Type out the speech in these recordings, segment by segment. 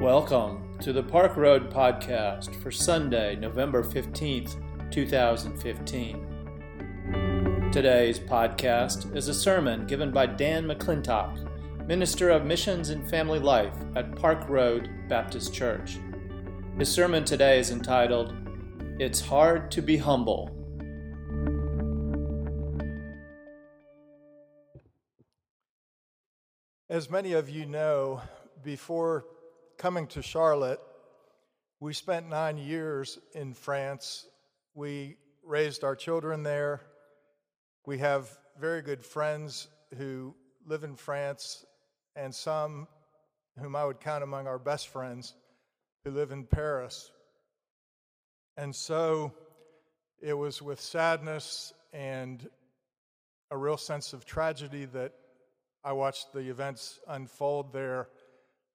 Welcome to the Park Road Podcast for Sunday, November 15th, 2015. Today's podcast is a sermon given by Dan McClintock, Minister of Missions and Family Life at Park Road Baptist Church. His sermon today is entitled, It's Hard to Be Humble. As many of you know, before coming to Charlotte, we spent nine years in France. We raised our children there. We have very good friends who live in France, and some whom I would count among our best friends who live in Paris. And so it was with sadness and a real sense of tragedy that I watched the events unfold there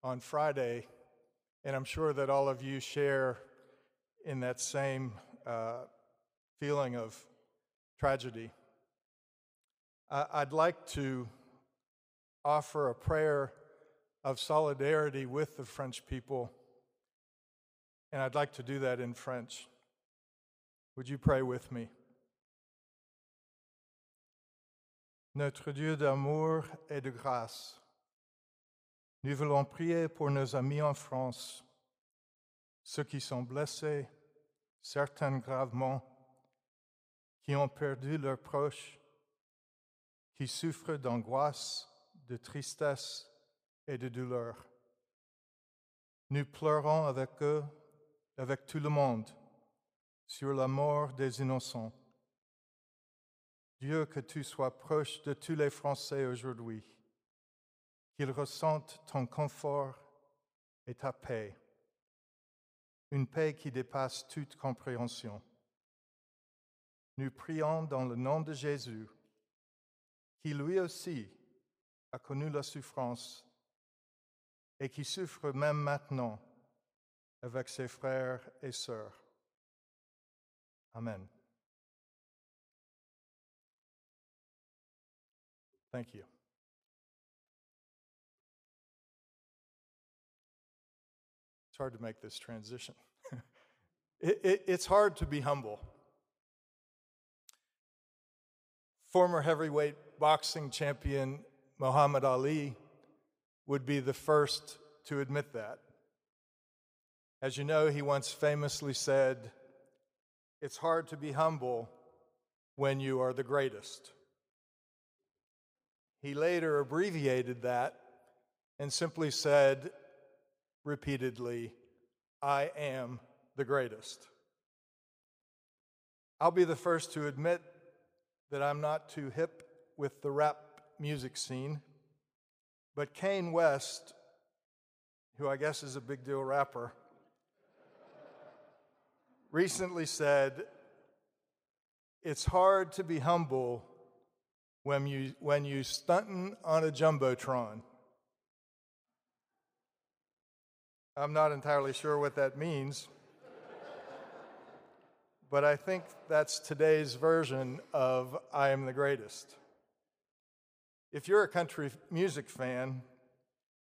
on Friday, and I'm sure that all of you share in that same uh, feeling of tragedy. I'd like to offer a prayer of solidarity with the French people, and I'd like to do that in French. Would you pray with me? Notre Dieu d'amour et de grâce, nous voulons prier pour nos amis en France, ceux qui sont blessés, certains gravement, qui ont perdu leurs proches, qui souffrent d'angoisse, de tristesse et de douleur. Nous pleurons avec eux, avec tout le monde, sur la mort des innocents. Dieu, que tu sois proche de tous les Français aujourd'hui, qu'ils ressentent ton confort et ta paix, une paix qui dépasse toute compréhension. Nous prions dans le nom de Jésus, qui lui aussi a connu la souffrance et qui souffre même maintenant avec ses frères et sœurs. Amen. Thank you. It's hard to make this transition. it, it, it's hard to be humble. Former heavyweight boxing champion Muhammad Ali would be the first to admit that. As you know, he once famously said, It's hard to be humble when you are the greatest. He later abbreviated that and simply said repeatedly, I am the greatest. I'll be the first to admit that I'm not too hip with the rap music scene, but Kanye West, who I guess is a big deal rapper, recently said, It's hard to be humble when you, when you stunting on a Jumbotron. I'm not entirely sure what that means, but I think that's today's version of I am the greatest. If you're a country music fan,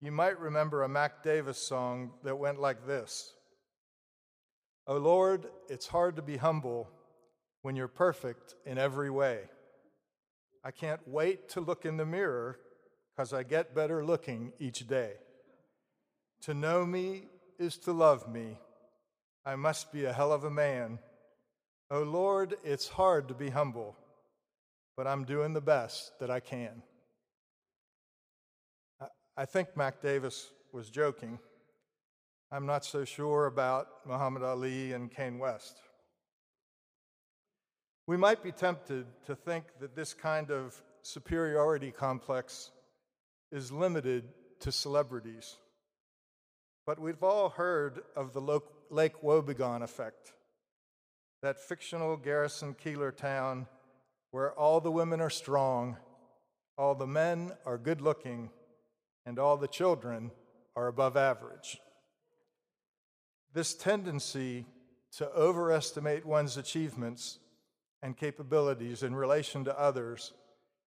you might remember a Mac Davis song that went like this Oh Lord, it's hard to be humble when you're perfect in every way. I can't wait to look in the mirror because I get better looking each day. To know me is to love me. I must be a hell of a man. Oh Lord, it's hard to be humble, but I'm doing the best that I can. I think Mac Davis was joking. I'm not so sure about Muhammad Ali and Kanye West. We might be tempted to think that this kind of superiority complex is limited to celebrities. But we've all heard of the Lake Wobegon effect, that fictional Garrison Keillor town where all the women are strong, all the men are good looking, and all the children are above average. This tendency to overestimate one's achievements and capabilities in relation to others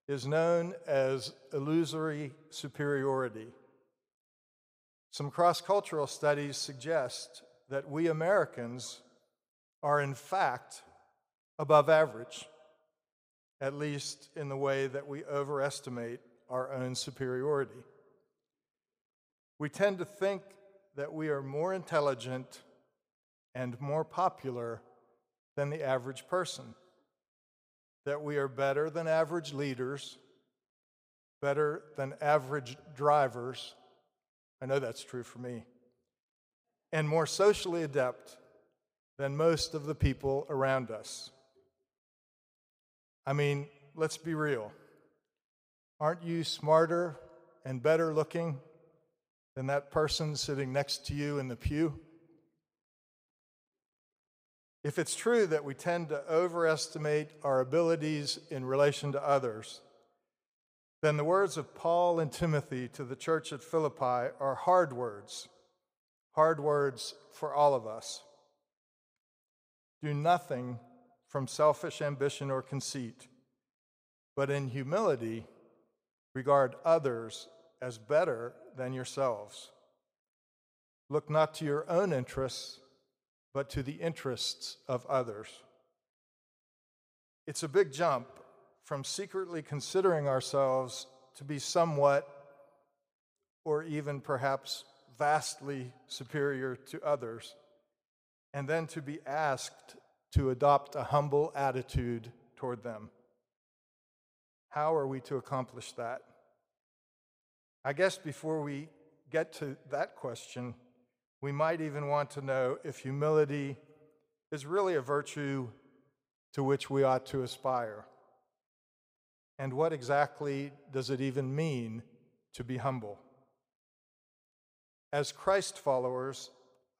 is known as illusory superiority. Some cross cultural studies suggest that we Americans are, in fact, above average, at least in the way that we overestimate our own superiority. We tend to think that we are more intelligent and more popular than the average person, that we are better than average leaders, better than average drivers. I know that's true for me. And more socially adept than most of the people around us. I mean, let's be real. Aren't you smarter and better looking than that person sitting next to you in the pew? If it's true that we tend to overestimate our abilities in relation to others, then the words of Paul and Timothy to the church at Philippi are hard words, hard words for all of us. Do nothing from selfish ambition or conceit, but in humility regard others as better than yourselves. Look not to your own interests, but to the interests of others. It's a big jump from secretly considering ourselves to be somewhat or even perhaps vastly superior to others, and then to be asked to adopt a humble attitude toward them. How are we to accomplish that? I guess before we get to that question, we might even want to know if humility is really a virtue to which we ought to aspire. And what exactly does it even mean to be humble? As Christ followers,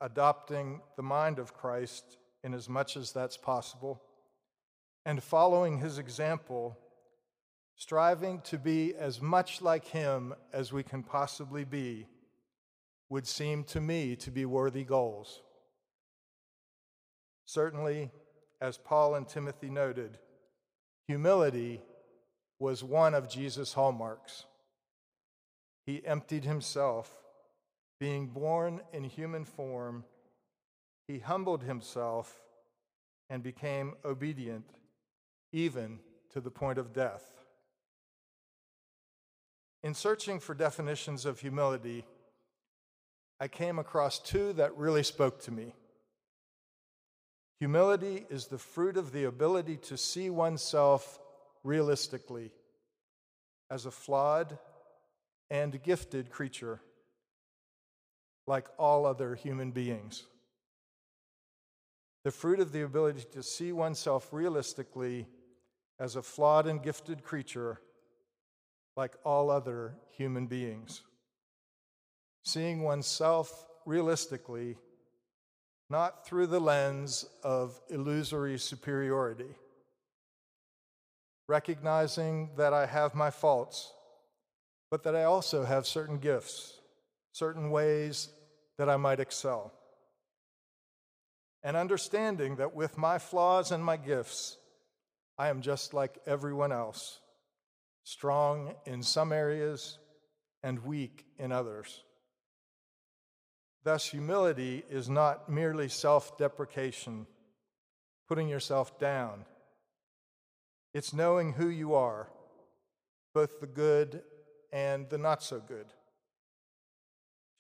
adopting the mind of Christ in as much as that's possible, and following his example striving to be as much like Him as we can possibly be, would seem to me to be worthy goals. Certainly, as Paul and Timothy noted, humility was one of Jesus' hallmarks. He emptied himself, being born in human form, he humbled himself and became obedient, even to the point of death. In searching for definitions of humility, I came across two that really spoke to me. Humility is the fruit of the ability to see oneself realistically as a flawed and gifted creature, like all other human beings. The fruit of the ability to see oneself realistically as a flawed and gifted creature like all other human beings. Seeing oneself realistically, not through the lens of illusory superiority. Recognizing that I have my faults, but that I also have certain gifts, certain ways that I might excel. And understanding that with my flaws and my gifts, I am just like everyone else strong in some areas and weak in others. Thus, humility is not merely self deprecation, putting yourself down. It's knowing who you are, both the good and the not so good.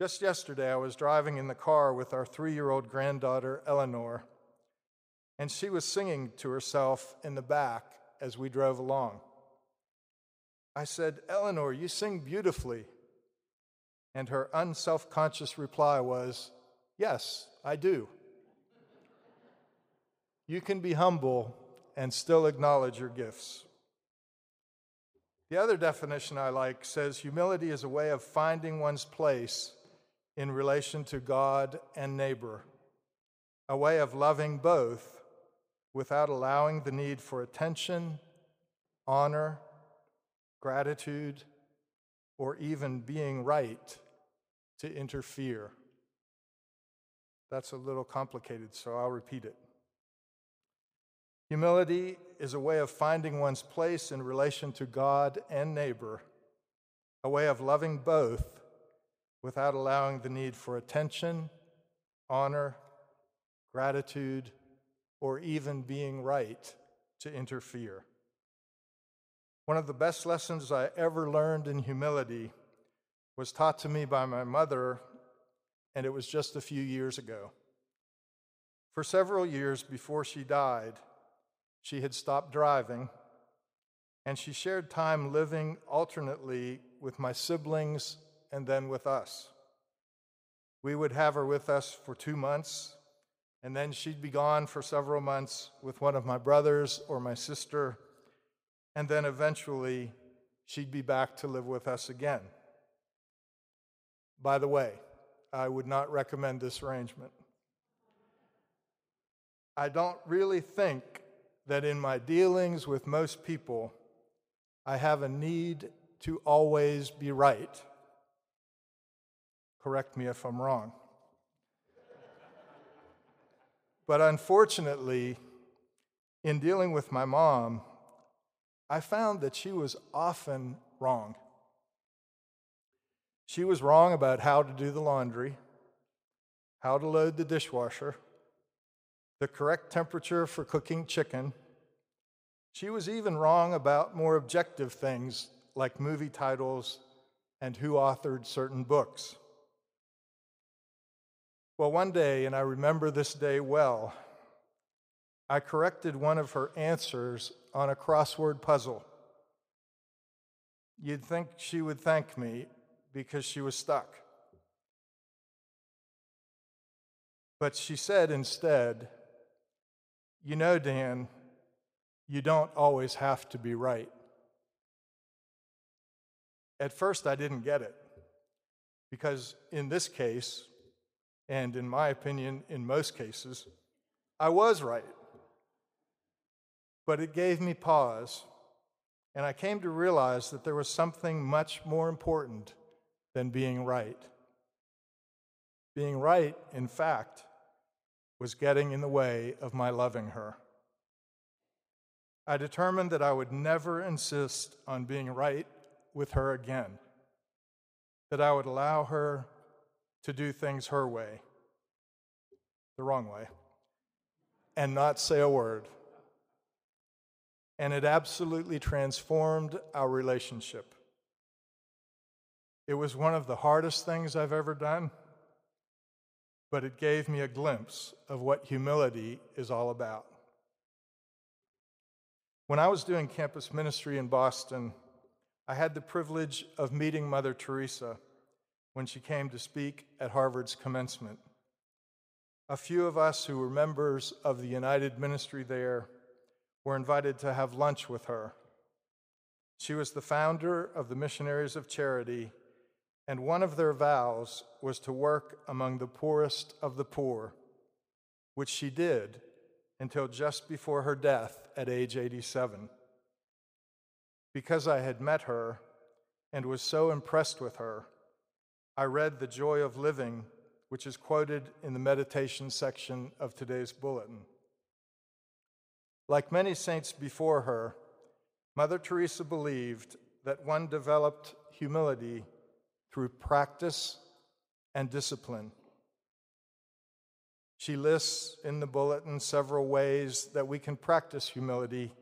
Just yesterday, I was driving in the car with our three year old granddaughter, Eleanor, and she was singing to herself in the back as we drove along. I said, Eleanor, you sing beautifully. And her unself conscious reply was, Yes, I do. You can be humble and still acknowledge your gifts. The other definition I like says humility is a way of finding one's place in relation to God and neighbor, a way of loving both without allowing the need for attention, honor, gratitude, or even being right to interfere. That's a little complicated, so I'll repeat it. Humility is a way of finding one's place in relation to God and neighbor, a way of loving both without allowing the need for attention, honor, gratitude, or even being right to interfere. One of the best lessons I ever learned in humility was taught to me by my mother, and it was just a few years ago. For several years before she died, she had stopped driving, and she shared time living alternately with my siblings and then with us. We would have her with us for two months, and then she'd be gone for several months with one of my brothers or my sister and then eventually she'd be back to live with us again. By the way, I would not recommend this arrangement. I don't really think that in my dealings with most people, I have a need to always be right. Correct me if I'm wrong. but unfortunately, in dealing with my mom, I found that she was often wrong. She was wrong about how to do the laundry, how to load the dishwasher, the correct temperature for cooking chicken. She was even wrong about more objective things like movie titles and who authored certain books. Well, one day, and I remember this day well, I corrected one of her answers on a crossword puzzle. You'd think she would thank me because she was stuck. But she said instead, You know, Dan, you don't always have to be right. At first, I didn't get it because in this case, and in my opinion, in most cases, I was right. But it gave me pause, and I came to realize that there was something much more important than being right. Being right, in fact, was getting in the way of my loving her. I determined that I would never insist on being right with her again, that I would allow her to do things her way, the wrong way, and not say a word and it absolutely transformed our relationship. It was one of the hardest things I've ever done, but it gave me a glimpse of what humility is all about. When I was doing campus ministry in Boston, I had the privilege of meeting Mother Teresa when she came to speak at Harvard's commencement. A few of us who were members of the United Ministry there were invited to have lunch with her. She was the founder of the Missionaries of Charity, and one of their vows was to work among the poorest of the poor, which she did until just before her death at age 87. Because I had met her and was so impressed with her, I read The Joy of Living, which is quoted in the meditation section of today's bulletin. Like many saints before her, Mother Teresa believed that one developed humility through practice and discipline. She lists in the bulletin several ways that we can practice humility,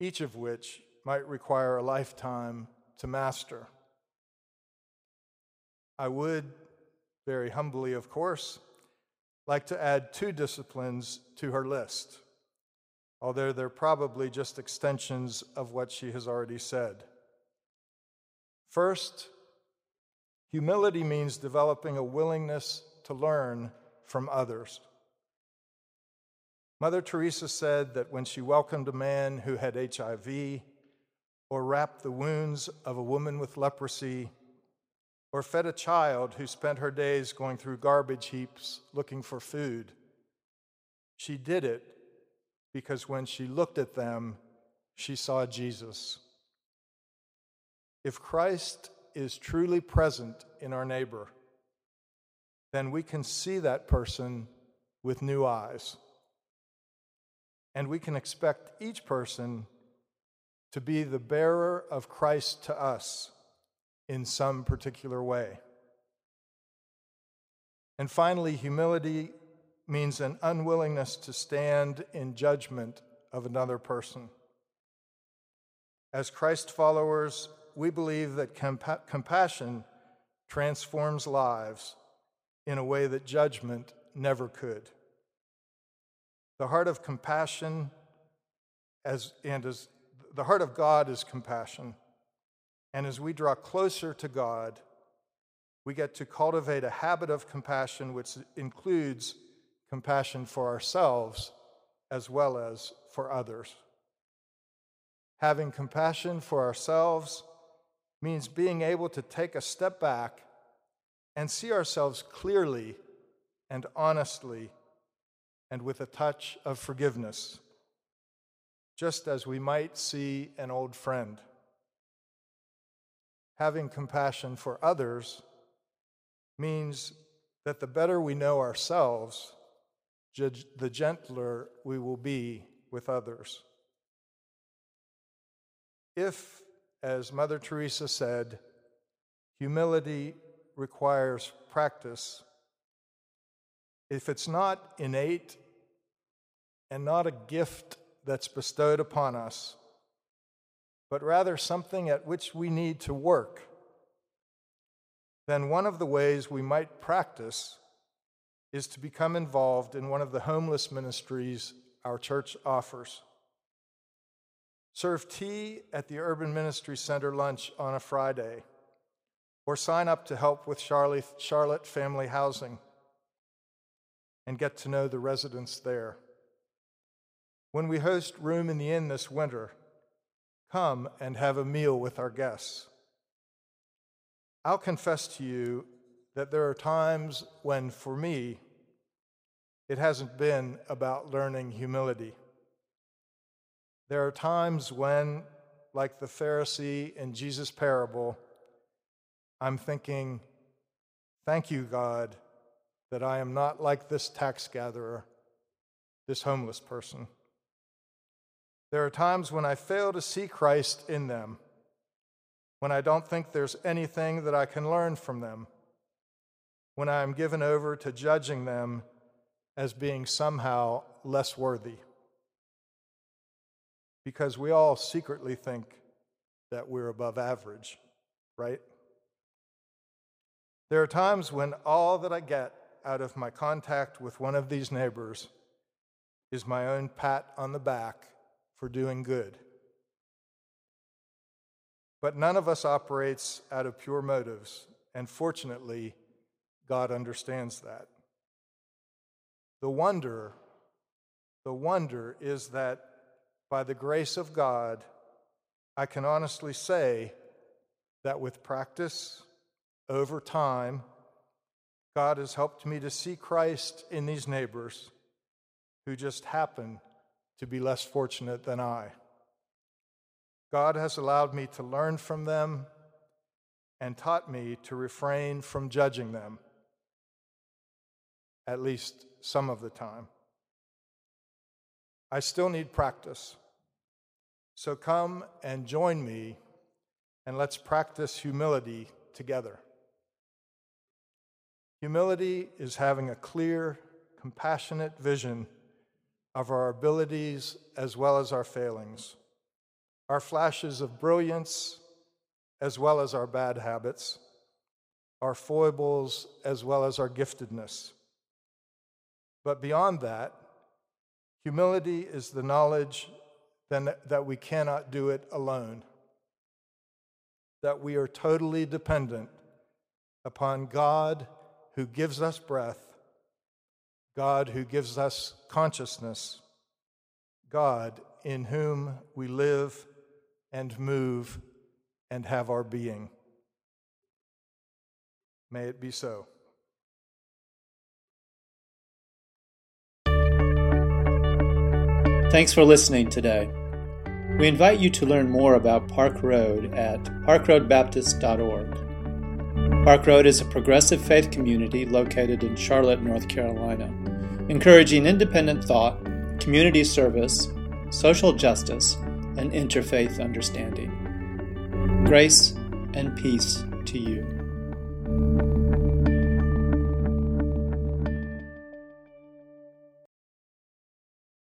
each of which might require a lifetime to master. I would, very humbly, of course, like to add two disciplines to her list although they're probably just extensions of what she has already said. First, humility means developing a willingness to learn from others. Mother Teresa said that when she welcomed a man who had HIV, or wrapped the wounds of a woman with leprosy, or fed a child who spent her days going through garbage heaps looking for food, she did it because when she looked at them, she saw Jesus. If Christ is truly present in our neighbor, then we can see that person with new eyes. And we can expect each person to be the bearer of Christ to us in some particular way. And finally, humility means an unwillingness to stand in judgment of another person. As Christ followers, we believe that compa- compassion transforms lives in a way that judgment never could. The heart of compassion as, and as the heart of God is compassion. And as we draw closer to God, we get to cultivate a habit of compassion which includes compassion for ourselves as well as for others. Having compassion for ourselves means being able to take a step back and see ourselves clearly and honestly and with a touch of forgiveness, just as we might see an old friend. Having compassion for others means that the better we know ourselves, the gentler we will be with others. If, as Mother Teresa said, humility requires practice, if it's not innate and not a gift that's bestowed upon us, but rather something at which we need to work, then one of the ways we might practice is to become involved in one of the homeless ministries our church offers. Serve tea at the Urban Ministry Center lunch on a Friday, or sign up to help with Charlotte Family Housing and get to know the residents there. When we host Room in the Inn this winter, come and have a meal with our guests. I'll confess to you that there are times when, for me, it hasn't been about learning humility. There are times when, like the Pharisee in Jesus' parable, I'm thinking, Thank you, God, that I am not like this tax gatherer, this homeless person. There are times when I fail to see Christ in them, when I don't think there's anything that I can learn from them, when I am given over to judging them as being somehow less worthy because we all secretly think that we're above average, right? There are times when all that I get out of my contact with one of these neighbors is my own pat on the back for doing good. But none of us operates out of pure motives, and fortunately, God understands that. The wonder, the wonder is that by the grace of God, I can honestly say that with practice over time, God has helped me to see Christ in these neighbors who just happen to be less fortunate than I. God has allowed me to learn from them and taught me to refrain from judging them, at least some of the time. I still need practice. So come and join me, and let's practice humility together. Humility is having a clear, compassionate vision of our abilities as well as our failings, our flashes of brilliance as well as our bad habits, our foibles as well as our giftedness. But beyond that, humility is the knowledge then that we cannot do it alone, that we are totally dependent upon God who gives us breath, God who gives us consciousness, God in whom we live and move and have our being. May it be so. Thanks for listening today. We invite you to learn more about Park Road at parkroadbaptist.org. Park Road is a progressive faith community located in Charlotte, North Carolina, encouraging independent thought, community service, social justice, and interfaith understanding. Grace and peace to you.